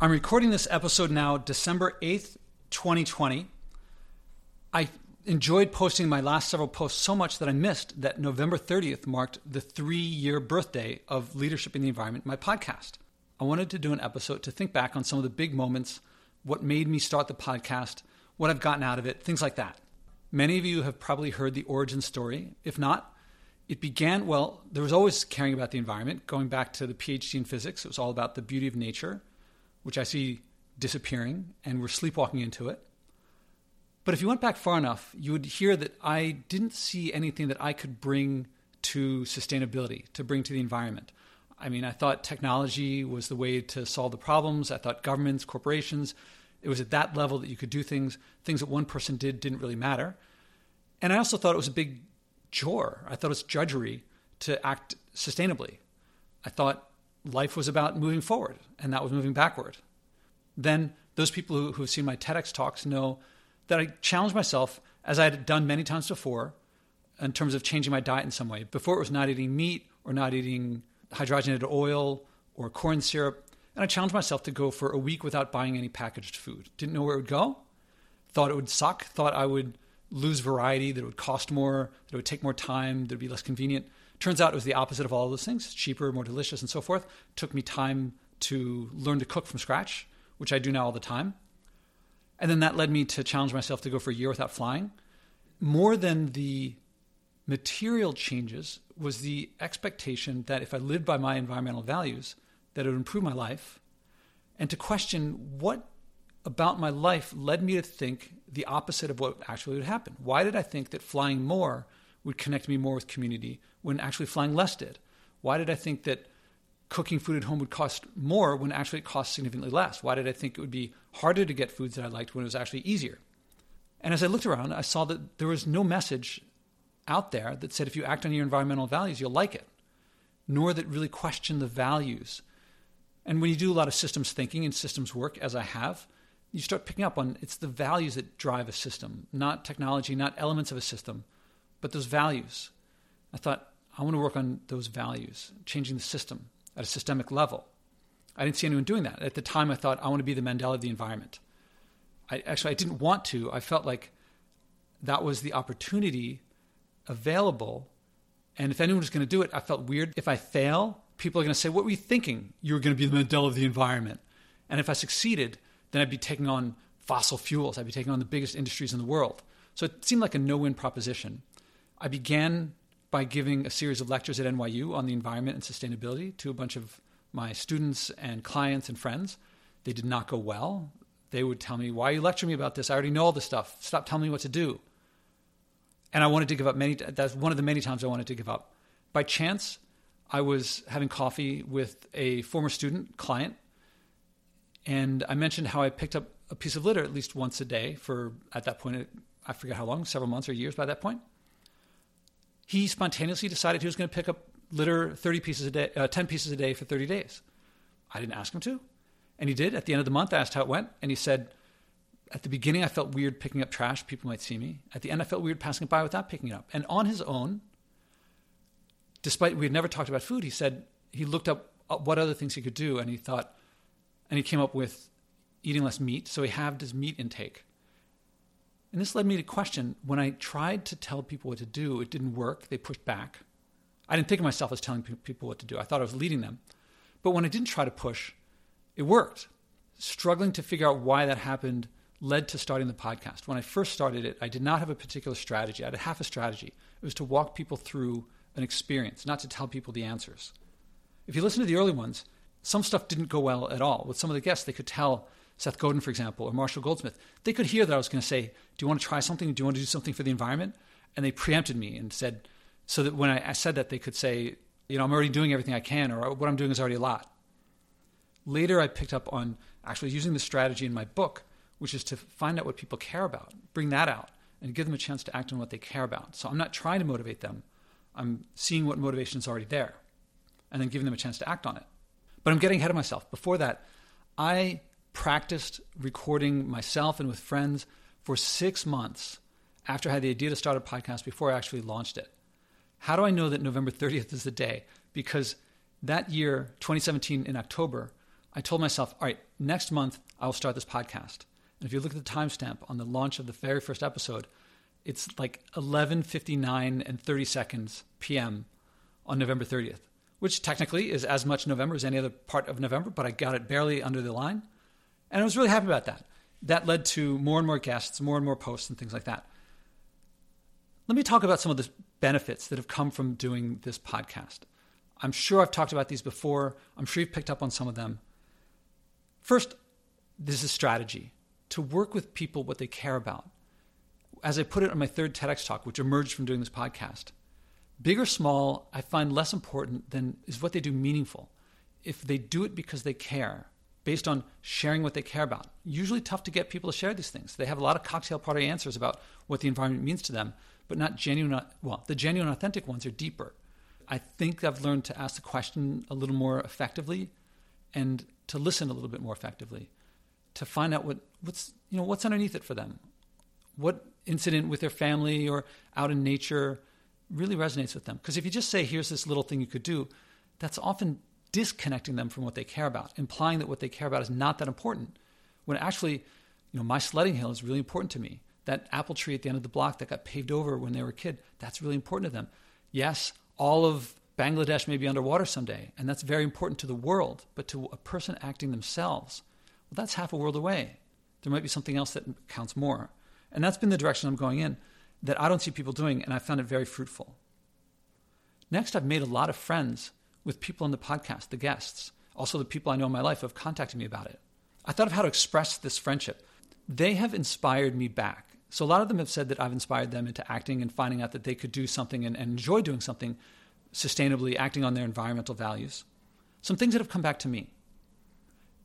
I'm recording this episode now, December 8th, 2020. I enjoyed posting my last several posts so much that I missed that November 30th marked the three year birthday of Leadership in the Environment, my podcast. I wanted to do an episode to think back on some of the big moments, what made me start the podcast, what I've gotten out of it, things like that. Many of you have probably heard the origin story. If not, it began, well, there was always caring about the environment. Going back to the PhD in physics, it was all about the beauty of nature, which I see disappearing, and we're sleepwalking into it. But if you went back far enough, you would hear that I didn't see anything that I could bring to sustainability, to bring to the environment. I mean, I thought technology was the way to solve the problems. I thought governments, corporations, it was at that level that you could do things. Things that one person did didn't really matter. And I also thought it was a big chore. I thought it was judgery to act sustainably. I thought life was about moving forward, and that was moving backward. Then those people who, who've seen my TEDx talks know that I challenged myself, as I had done many times before, in terms of changing my diet in some way. Before it was not eating meat or not eating hydrogenated oil or corn syrup. And I challenged myself to go for a week without buying any packaged food. Didn't know where it would go. Thought it would suck. Thought I would lose variety, that it would cost more, that it would take more time, that it would be less convenient. Turns out it was the opposite of all of those things cheaper, more delicious, and so forth. Took me time to learn to cook from scratch, which I do now all the time. And then that led me to challenge myself to go for a year without flying. More than the material changes was the expectation that if I lived by my environmental values, that it would improve my life, and to question what about my life led me to think the opposite of what actually would happen. Why did I think that flying more would connect me more with community when actually flying less did? Why did I think that cooking food at home would cost more when actually it cost significantly less? Why did I think it would be harder to get foods that I liked when it was actually easier? And as I looked around, I saw that there was no message out there that said if you act on your environmental values, you'll like it, nor that really questioned the values. And when you do a lot of systems thinking and systems work, as I have, you start picking up on it's the values that drive a system, not technology, not elements of a system, but those values. I thought, I want to work on those values, changing the system at a systemic level. I didn't see anyone doing that. At the time, I thought, I want to be the Mandela of the environment. I, actually, I didn't want to. I felt like that was the opportunity available. And if anyone was going to do it, I felt weird. If I fail, people are going to say, What were you thinking? You were going to be the Mandela of the environment. And if I succeeded, then I'd be taking on fossil fuels. I'd be taking on the biggest industries in the world. So it seemed like a no win proposition. I began by giving a series of lectures at NYU on the environment and sustainability to a bunch of my students and clients and friends. They did not go well. They would tell me, Why are you lecturing me about this? I already know all this stuff. Stop telling me what to do. And I wanted to give up many, that's one of the many times I wanted to give up. By chance, I was having coffee with a former student client, and I mentioned how I picked up a piece of litter at least once a day for, at that point, I forget how long, several months or years by that point. He spontaneously decided he was going to pick up litter 30 pieces a day, uh, 10 pieces a day for 30 days. I didn't ask him to. And he did. At the end of the month, I asked how it went, and he said, at the beginning, I felt weird picking up trash. People might see me. At the end, I felt weird passing it by without picking it up. And on his own, despite we had never talked about food, he said he looked up what other things he could do, and he thought, and he came up with eating less meat. So he halved his meat intake. And this led me to question when I tried to tell people what to do, it didn't work. They pushed back. I didn't think of myself as telling people what to do. I thought I was leading them. But when I didn't try to push, it worked. Struggling to figure out why that happened led to starting the podcast. When I first started it, I did not have a particular strategy. I had half a strategy. It was to walk people through an experience, not to tell people the answers. If you listen to the early ones, some stuff didn't go well at all. With some of the guests, they could tell Seth Godin, for example, or Marshall Goldsmith, they could hear that I was going to say, Do you want to try something? Do you want to do something for the environment? And they preempted me and said, so that when I, I said that, they could say, You know, I'm already doing everything I can, or what I'm doing is already a lot. Later, I picked up on actually using the strategy in my book which is to find out what people care about, bring that out, and give them a chance to act on what they care about. So I'm not trying to motivate them. I'm seeing what motivation is already there and then giving them a chance to act on it. But I'm getting ahead of myself. Before that, I practiced recording myself and with friends for six months after I had the idea to start a podcast before I actually launched it. How do I know that November 30th is the day? Because that year, 2017, in October, I told myself, all right, next month I will start this podcast. And if you look at the timestamp on the launch of the very first episode, it's like 11:59 and 30 seconds p.m. on November 30th, which technically is as much November as any other part of November, but I got it barely under the line. And I was really happy about that. That led to more and more guests, more and more posts and things like that. Let me talk about some of the benefits that have come from doing this podcast. I'm sure I've talked about these before. I'm sure you've picked up on some of them. First, this is strategy to work with people what they care about. As I put it on my third TEDx talk, which emerged from doing this podcast, big or small, I find less important than is what they do meaningful. If they do it because they care, based on sharing what they care about, usually tough to get people to share these things. They have a lot of cocktail party answers about what the environment means to them, but not genuine. Well, the genuine, authentic ones are deeper. I think I've learned to ask the question a little more effectively and to listen a little bit more effectively, to find out what, what's you know what's underneath it for them, what incident with their family or out in nature really resonates with them. Because if you just say, "Here's this little thing you could do," that's often disconnecting them from what they care about, implying that what they care about is not that important. When actually, you know, my sledding hill is really important to me. That apple tree at the end of the block that got paved over when they were a kid, that's really important to them. Yes, all of Bangladesh may be underwater someday, and that's very important to the world, but to a person acting themselves, well, that's half a world away. There might be something else that counts more. And that's been the direction I'm going in that I don't see people doing, and I found it very fruitful. Next, I've made a lot of friends with people on the podcast, the guests, also the people I know in my life have contacted me about it. I thought of how to express this friendship. They have inspired me back. So a lot of them have said that I've inspired them into acting and finding out that they could do something and, and enjoy doing something sustainably, acting on their environmental values. Some things that have come back to me.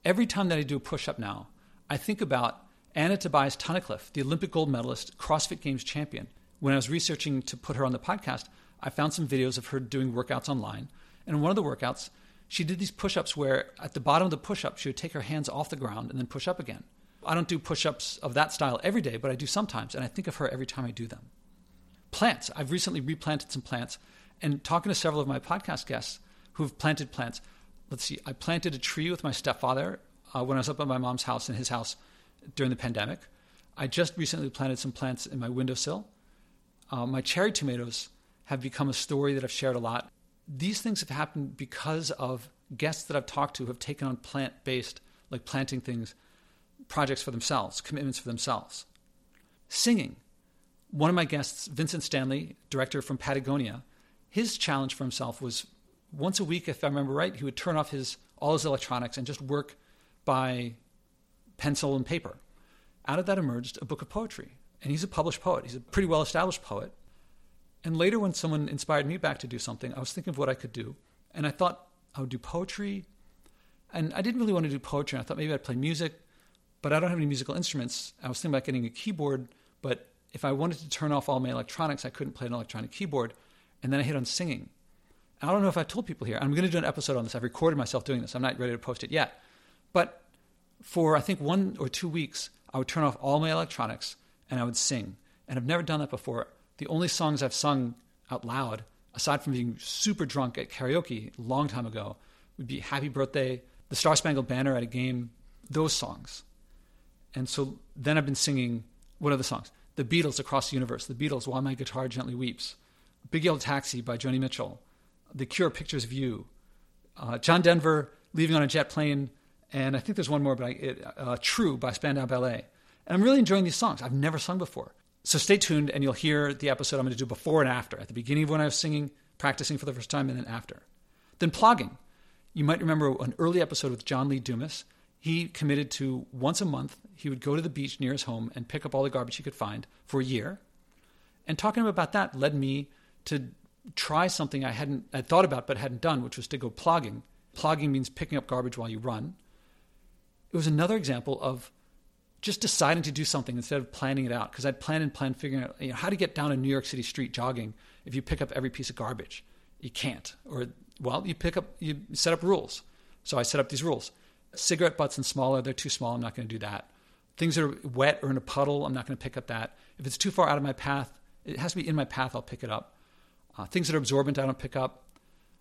Every time that I do a push up now, I think about Anna Tobias Tunnicliffe, the Olympic gold medalist, CrossFit Games champion. When I was researching to put her on the podcast, I found some videos of her doing workouts online. And in one of the workouts, she did these push ups where at the bottom of the push up, she would take her hands off the ground and then push up again. I don't do push ups of that style every day, but I do sometimes, and I think of her every time I do them. Plants. I've recently replanted some plants, and talking to several of my podcast guests who've planted plants. Let's see, I planted a tree with my stepfather uh, when I was up at my mom's house in his house during the pandemic. I just recently planted some plants in my windowsill. Uh, my cherry tomatoes have become a story that I've shared a lot. These things have happened because of guests that I've talked to have taken on plant based, like planting things projects for themselves, commitments for themselves. Singing. One of my guests, Vincent Stanley, director from Patagonia, his challenge for himself was once a week, if I remember right, he would turn off his all his electronics and just work by pencil and paper. Out of that emerged a book of poetry. And he's a published poet. He's a pretty well established poet. And later, when someone inspired me back to do something, I was thinking of what I could do. And I thought I would do poetry. And I didn't really want to do poetry. I thought maybe I'd play music but I don't have any musical instruments. I was thinking about getting a keyboard, but if I wanted to turn off all my electronics, I couldn't play an electronic keyboard. And then I hit on singing. I don't know if I've told people here. I'm going to do an episode on this. I've recorded myself doing this. I'm not ready to post it yet. But for I think one or two weeks, I would turn off all my electronics and I would sing. And I've never done that before. The only songs I've sung out loud, aside from being super drunk at karaoke a long time ago, would be Happy Birthday, The Star Spangled Banner at a game, those songs. And so then I've been singing what are the songs? The Beatles Across the Universe, The Beatles While My Guitar Gently Weeps, Big Yellow Taxi by Joni Mitchell, The Cure Pictures You, uh, John Denver Leaving on a Jet Plane, and I think there's one more, but I, it, uh, True by Spandau Ballet. And I'm really enjoying these songs. I've never sung before. So stay tuned and you'll hear the episode I'm going to do before and after, at the beginning of when I was singing, practicing for the first time, and then after. Then plogging. You might remember an early episode with John Lee Dumas he committed to once a month, he would go to the beach near his home and pick up all the garbage he could find for a year. And talking about that led me to try something I hadn't I thought about but hadn't done, which was to go plogging. Plogging means picking up garbage while you run. It was another example of just deciding to do something instead of planning it out because I'd plan and plan figuring out you know, how to get down a New York City street jogging if you pick up every piece of garbage. You can't. Or well, you pick up you set up rules. So I set up these rules. Cigarette butts and smaller, they're too small. I'm not going to do that. Things that are wet or in a puddle, I'm not going to pick up that. If it's too far out of my path, it has to be in my path, I'll pick it up. Uh, things that are absorbent, I don't pick up.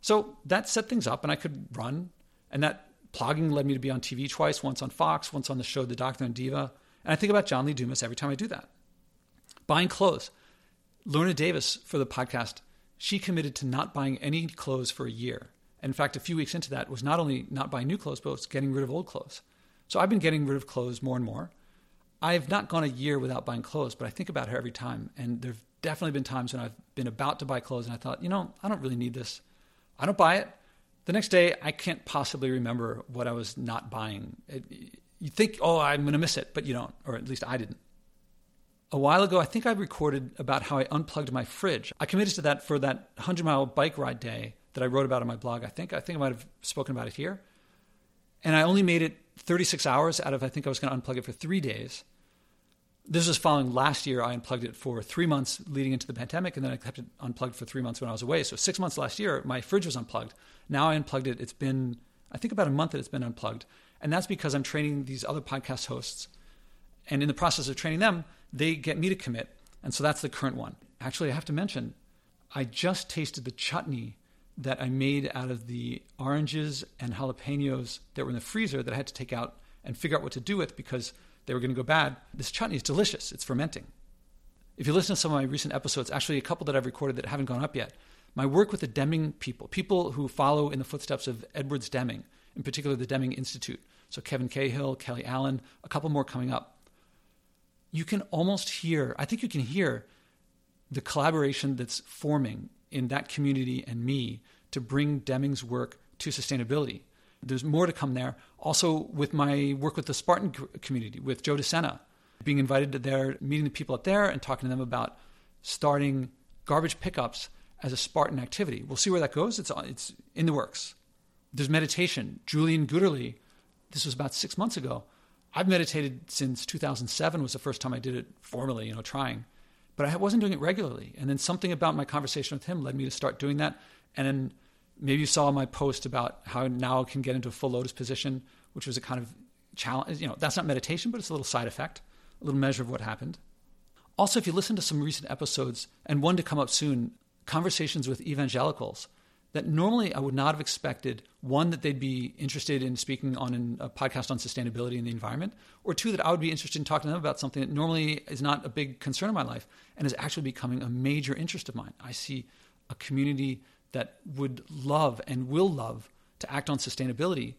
So that set things up, and I could run, and that Plogging led me to be on TV twice, once on Fox, once on the show The Doctor and Diva. And I think about John Lee Dumas every time I do that. Buying clothes. Lorna Davis for the podcast, she committed to not buying any clothes for a year. In fact, a few weeks into that was not only not buying new clothes, but was getting rid of old clothes. So I've been getting rid of clothes more and more. I've not gone a year without buying clothes, but I think about her every time. And there've definitely been times when I've been about to buy clothes and I thought, you know, I don't really need this. I don't buy it. The next day, I can't possibly remember what I was not buying. It, you think, oh, I'm going to miss it, but you don't, or at least I didn't. A while ago, I think I recorded about how I unplugged my fridge. I committed to that for that 100 mile bike ride day that I wrote about on my blog. I think I think I might have spoken about it here. And I only made it 36 hours out of I think I was going to unplug it for 3 days. This was following last year I unplugged it for 3 months leading into the pandemic and then I kept it unplugged for 3 months when I was away. So 6 months last year my fridge was unplugged. Now I unplugged it. It's been I think about a month that it's been unplugged. And that's because I'm training these other podcast hosts. And in the process of training them, they get me to commit. And so that's the current one. Actually, I have to mention, I just tasted the chutney that I made out of the oranges and jalapenos that were in the freezer that I had to take out and figure out what to do with because they were going to go bad. This chutney is delicious. It's fermenting. If you listen to some of my recent episodes, actually a couple that I've recorded that haven't gone up yet, my work with the Deming people, people who follow in the footsteps of Edwards Deming, in particular the Deming Institute. So Kevin Cahill, Kelly Allan, a couple more coming up. You can almost hear, I think you can hear the collaboration that's forming in that community and me to bring Deming's work to sustainability. There's more to come there. Also, with my work with the Spartan community, with Joe DeSena, being invited to there, meeting the people up there, and talking to them about starting garbage pickups as a Spartan activity. We'll see where that goes. It's, it's in the works. There's meditation. Julian Guderli, this was about six months ago. I've meditated since 2007 was the first time I did it formally, you know, trying. But I wasn't doing it regularly. And then something about my conversation with him led me to start doing that. And then maybe you saw my post about how now I can get into a full lotus position, which was a kind of challenge. You know, that's not meditation, but it's a little side effect, a little measure of what happened. Also, if you listen to some recent episodes, and one to come up soon, conversations with evangelicals, that normally I would not have expected one, that they'd be interested in speaking on a podcast on sustainability and the environment, or two, that I would be interested in talking to them about something that normally is not a big concern in my life and is actually becoming a major interest of mine. I see a community that would love and will love to act on sustainability,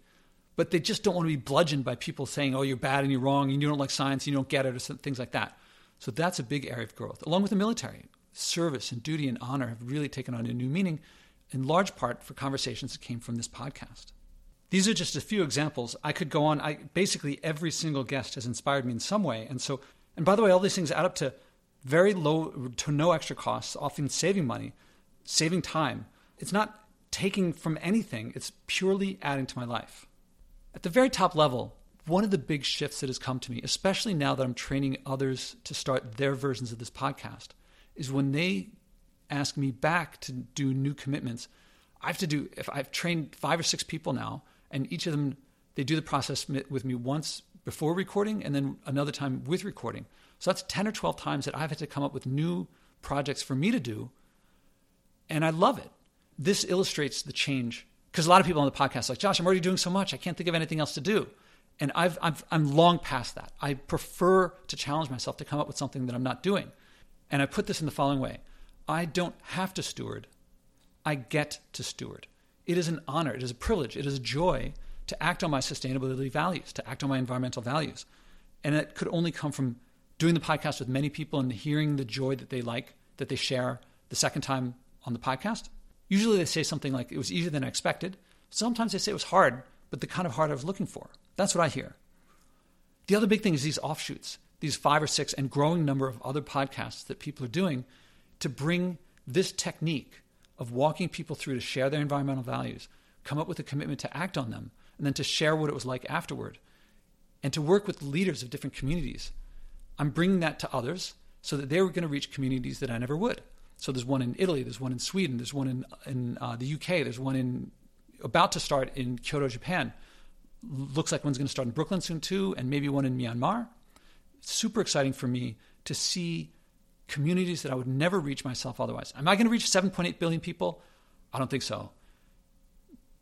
but they just don't want to be bludgeoned by people saying, oh, you're bad and you're wrong and you don't like science, and you don't get it, or things like that. So that's a big area of growth, along with the military. Service and duty and honor have really taken on a new meaning, in large part for conversations that came from this podcast. These are just a few examples. I could go on. I, basically, every single guest has inspired me in some way. And so, and by the way, all these things add up to very low to no extra costs, often saving money, saving time, it's not taking from anything, it's purely adding to my life. At the very top level, one of the big shifts that has come to me, especially now that I'm training others to start their versions of this podcast, is when they ask me back to do new commitments. I have to do, if I've trained five or six people now, and each of them, they do the process with me once before recording and then another time with recording. So that's 10 or 12 times that I've had to come up with new projects for me to do. And I love it this illustrates the change because a lot of people on the podcast like Josh, I'm already doing so much, I can't think of anything else to do. And I've, I've, I'm long past that. I prefer to challenge myself to come up with something that I'm not doing. And I put this in the following way I don't have to steward, I get to steward. It is an honor, it is a privilege, it is a joy to act on my sustainability values, to act on my environmental values. And it could only come from doing the podcast with many people and hearing the joy that they like, that they share the second time on the podcast Usually they say something like, it was easier than I expected. Sometimes they say it was hard, but the kind of hard I was looking for. That's what I hear. The other big thing is these offshoots, these five or six and growing number of other podcasts that people are doing to bring this technique of walking people through to share their environmental values, come up with a commitment to act on them, and then to share what it was like afterward, and to work with leaders of different communities. I'm bringing that to others so that they're going to reach communities that I never would. So there's one in Italy, there's one in Sweden, there's one in in uh, the UK, there's one in about to start in Kyoto, Japan. Looks like one's going to start in Brooklyn soon too, and maybe one in Myanmar. Super exciting for me to see communities that I would never reach myself otherwise. Am I going to reach 7.8 billion people? I don't think so.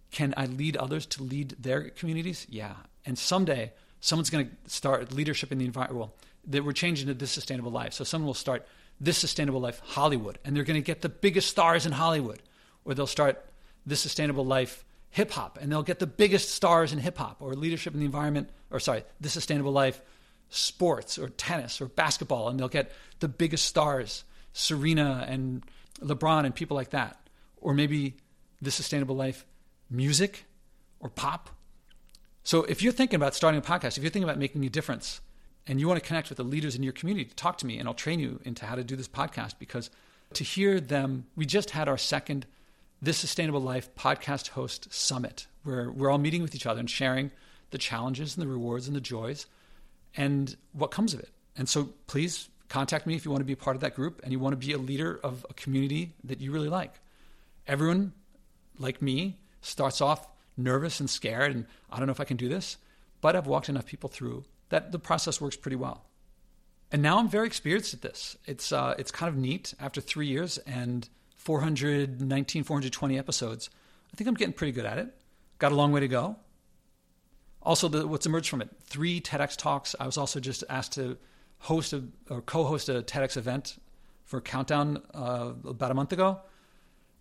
Can I lead others to lead their communities? Yeah. And someday someone's going to start leadership in the environment. Well, that we're changing to this sustainable life. So someone will start this sustainable life Hollywood, and they're going to get the biggest stars in Hollywood, or they'll start this sustainable life hip hop, and they'll get the biggest stars in hip hop, or leadership in the environment, or sorry, this sustainable life sports, or tennis, or basketball, and they'll get the biggest stars, Serena and LeBron, and people like that, or maybe this sustainable life music. Or pop. So if you're thinking about starting a podcast, if you're thinking about making a difference, and you want to connect with the leaders in your community, to talk to me and I'll train you into how to do this podcast because to hear them, we just had our second This Sustainable Life podcast host summit where we're all meeting with each other and sharing the challenges and the rewards and the joys and what comes of it. And so please contact me if you want to be a part of that group and you want to be a leader of a community that you really like. Everyone, like me, starts off nervous and scared and I don't know if I can do this, but I've walked enough people through that the process works pretty well. And now I'm very experienced at this. It's uh, it's kind of neat after three years and 419, 420 episodes. I think I'm getting pretty good at it. Got a long way to go. Also, the, what's emerged from it: three TEDx talks. I was also just asked to host a, or co-host a TEDx event for Countdown uh, about a month ago.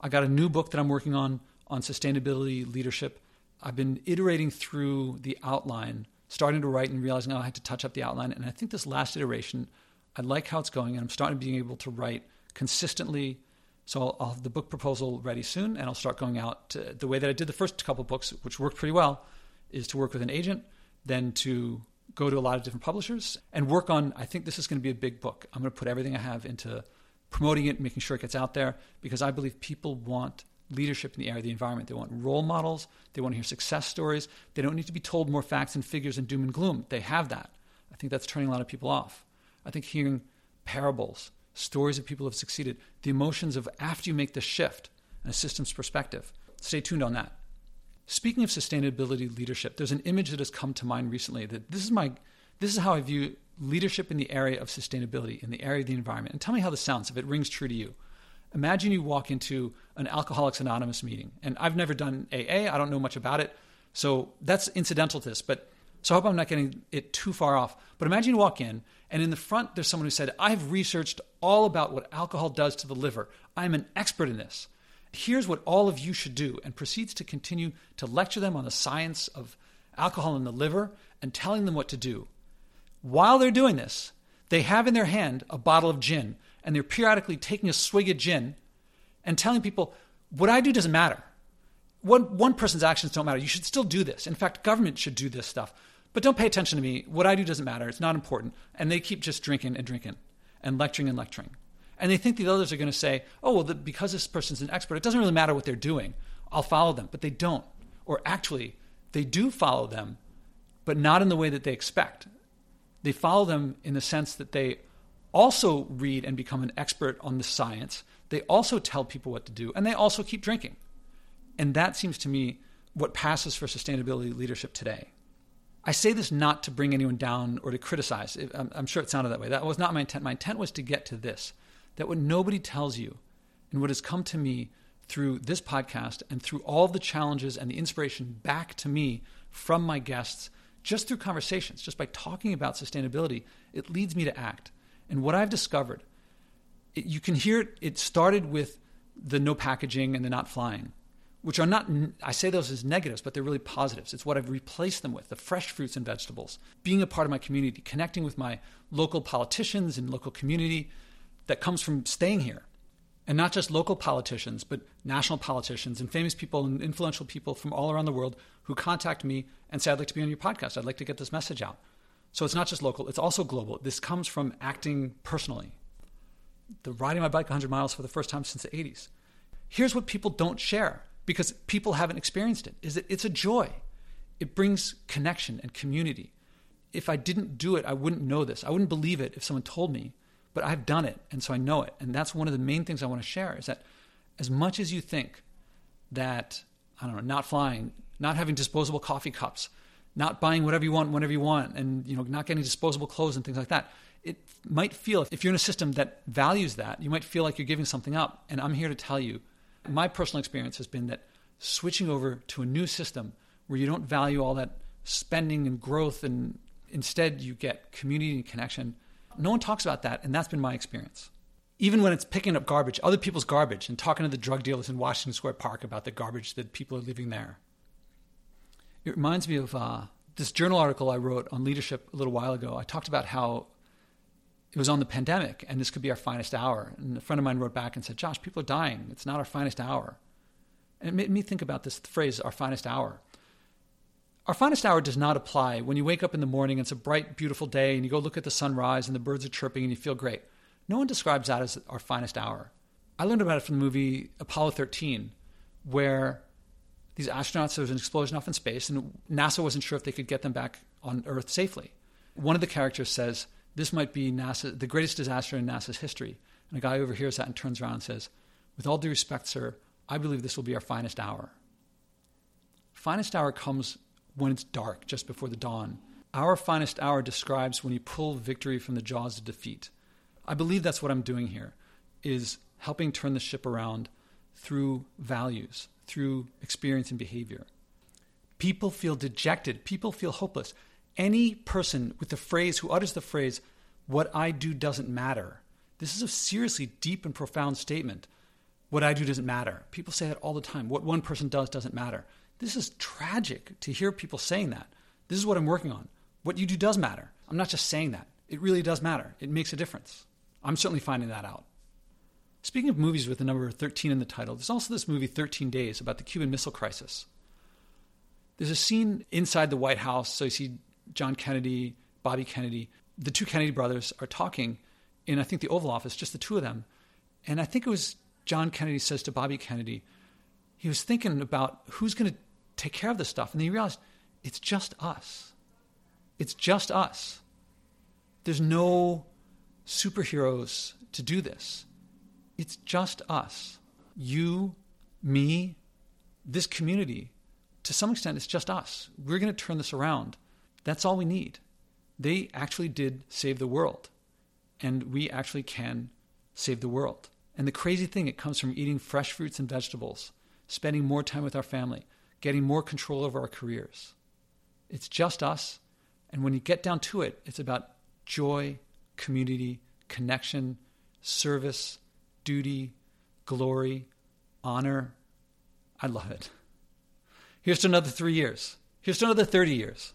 I got a new book that I'm working on on sustainability leadership. I've been iterating through the outline starting to write and realizing, oh, I had to touch up the outline. And I think this last iteration, I like how it's going, and I'm starting to be able to write consistently. So I'll, I'll have the book proposal ready soon, and I'll start going out to, the way that I did the first couple books, which worked pretty well, is to work with an agent, then to go to a lot of different publishers and work on. I think this is going to be a big book. I'm going to put everything I have into promoting it, making sure it gets out there, because I believe people want leadership in the area of the environment. They want role models. They want to hear success stories. They don't need to be told more facts and figures and doom and gloom. They have that. I think that's turning a lot of people off. I think hearing parables, stories of people who have succeeded, the emotions of after you make the shift and a systems perspective. Stay tuned on that. Speaking of sustainability leadership, there's an image that has come to mind recently that this is my this is how I view leadership in the area of sustainability, in the area of the environment. And tell me how this sounds if it rings true to you. Imagine you walk into an Alcoholics Anonymous meeting, and I've never done AA, I don't know much about it, so that's incidental to this, but so I hope I'm not getting it too far off. But imagine you walk in, and in the front, there's someone who said, I've researched all about what alcohol does to the liver. I'm an expert in this. Here's what all of you should do, and proceeds to continue to lecture them on the science of alcohol in the liver and telling them what to do. While they're doing this, they have in their hand a bottle of gin and they're periodically taking a swig of gin and telling people, what I do doesn't matter. One, one person's actions don't matter. You should still do this. In fact, government should do this stuff. But don't pay attention to me. What I do doesn't matter. It's not important. And they keep just drinking and drinking and lecturing and lecturing. And they think the others are going to say, oh, well, the, because this person's an expert, it doesn't really matter what they're doing. I'll follow them. But they don't. Or actually, they do follow them, but not in the way that they expect. They follow them in the sense that they also read and become an expert on the science. They also tell people what to do, and they also keep drinking. And that seems to me what passes for sustainability leadership today. I say this not to bring anyone down or to criticize. I'm sure it sounded that way. That was not my intent. My intent was to get to this that what nobody tells you and what has come to me through this podcast and through all the challenges and the inspiration back to me from my guests, just through conversations, just by talking about sustainability, it leads me to act. And what I've discovered, it, you can hear it, it started with the no packaging and the not flying, which are not, I say those as negatives, but they're really positives. It's what I've replaced them with the fresh fruits and vegetables, being a part of my community, connecting with my local politicians and local community that comes from staying here. And not just local politicians, but national politicians and famous people and influential people from all around the world who contact me and say, I'd like to be on your podcast. I'd like to get this message out. So it's not just local, it's also global. This comes from acting personally. The riding my bike 100 miles for the first time since the 80s. Here's what people don't share because people haven't experienced it is that it's a joy. It brings connection and community. If I didn't do it, I wouldn't know this. I wouldn't believe it if someone told me, but I've done it and so I know it. And that's one of the main things I want to share is that as much as you think that I don't know, not flying, not having disposable coffee cups, not buying whatever you want whenever you want and you know not getting disposable clothes and things like that it might feel if you're in a system that values that you might feel like you're giving something up and i'm here to tell you my personal experience has been that switching over to a new system where you don't value all that spending and growth and instead you get community and connection. No one talks about that, and that's been my experience. Even when it's picking up garbage, other people's garbage, and talking to the drug dealers in Washington Square Park about the garbage that people are leaving there. It reminds me of uh, this journal article I wrote on leadership a little while ago. I talked about how it was on the pandemic and this could be our finest hour. And a friend of mine wrote back and said, Josh, people are dying. It's not our finest hour. And it made me think about this phrase, our finest hour. Our finest hour does not apply when you wake up in the morning, it's a bright, beautiful day, and you go look at the sunrise and the birds are chirping and you feel great. No one describes that as our finest hour. I learned about it from the movie Apollo 13, where these astronauts, there was an explosion off in space, and NASA wasn't sure if they could get them back on Earth safely. One of the characters says, This might be NASA, the greatest disaster in NASA's history. And a guy overhears that and turns around and says, With all due respect, sir, I believe this will be our finest hour. Finest hour comes when it's dark, just before the dawn. Our finest hour describes when you pull victory from the jaws of defeat. I believe that's what I'm doing here, is helping turn the ship around through values, through experience and behavior. People feel dejected, people feel hopeless. Any person with the phrase who utters the phrase, what I do doesn't matter. This is a seriously deep and profound statement. What I do doesn't matter. People say that all the time. What one person does doesn't matter. This is tragic to hear people saying that. This is what I'm working on. What you do does matter. I'm not just saying that. It really does matter. It makes a difference. I'm certainly finding that out. Speaking of movies with the number 13 in the title, there's also this movie 13 Days about the Cuban Missile Crisis. There's a scene inside the White House. So you see John Kennedy, Bobby Kennedy. The two Kennedy brothers are talking in, I think, the Oval Office, just the two of them. And I think it was John Kennedy says to Bobby Kennedy, he was thinking about who's going to take care of this stuff. And then he realized it's just us. It's just us. There's no superheroes to do this. It's just us. You, me, this community. To some extent, it's just us. We're going to turn this around. That's all we need. They actually did save the world. And we actually can save the world. And the crazy thing, it comes from eating fresh fruits and vegetables, spending more time with our family, getting more control over our careers. It's just us. And when you get down to it, it's about joy, community, connection, service, duty, glory, honor. I love it. Here's to another three years. Here's to another 30 years.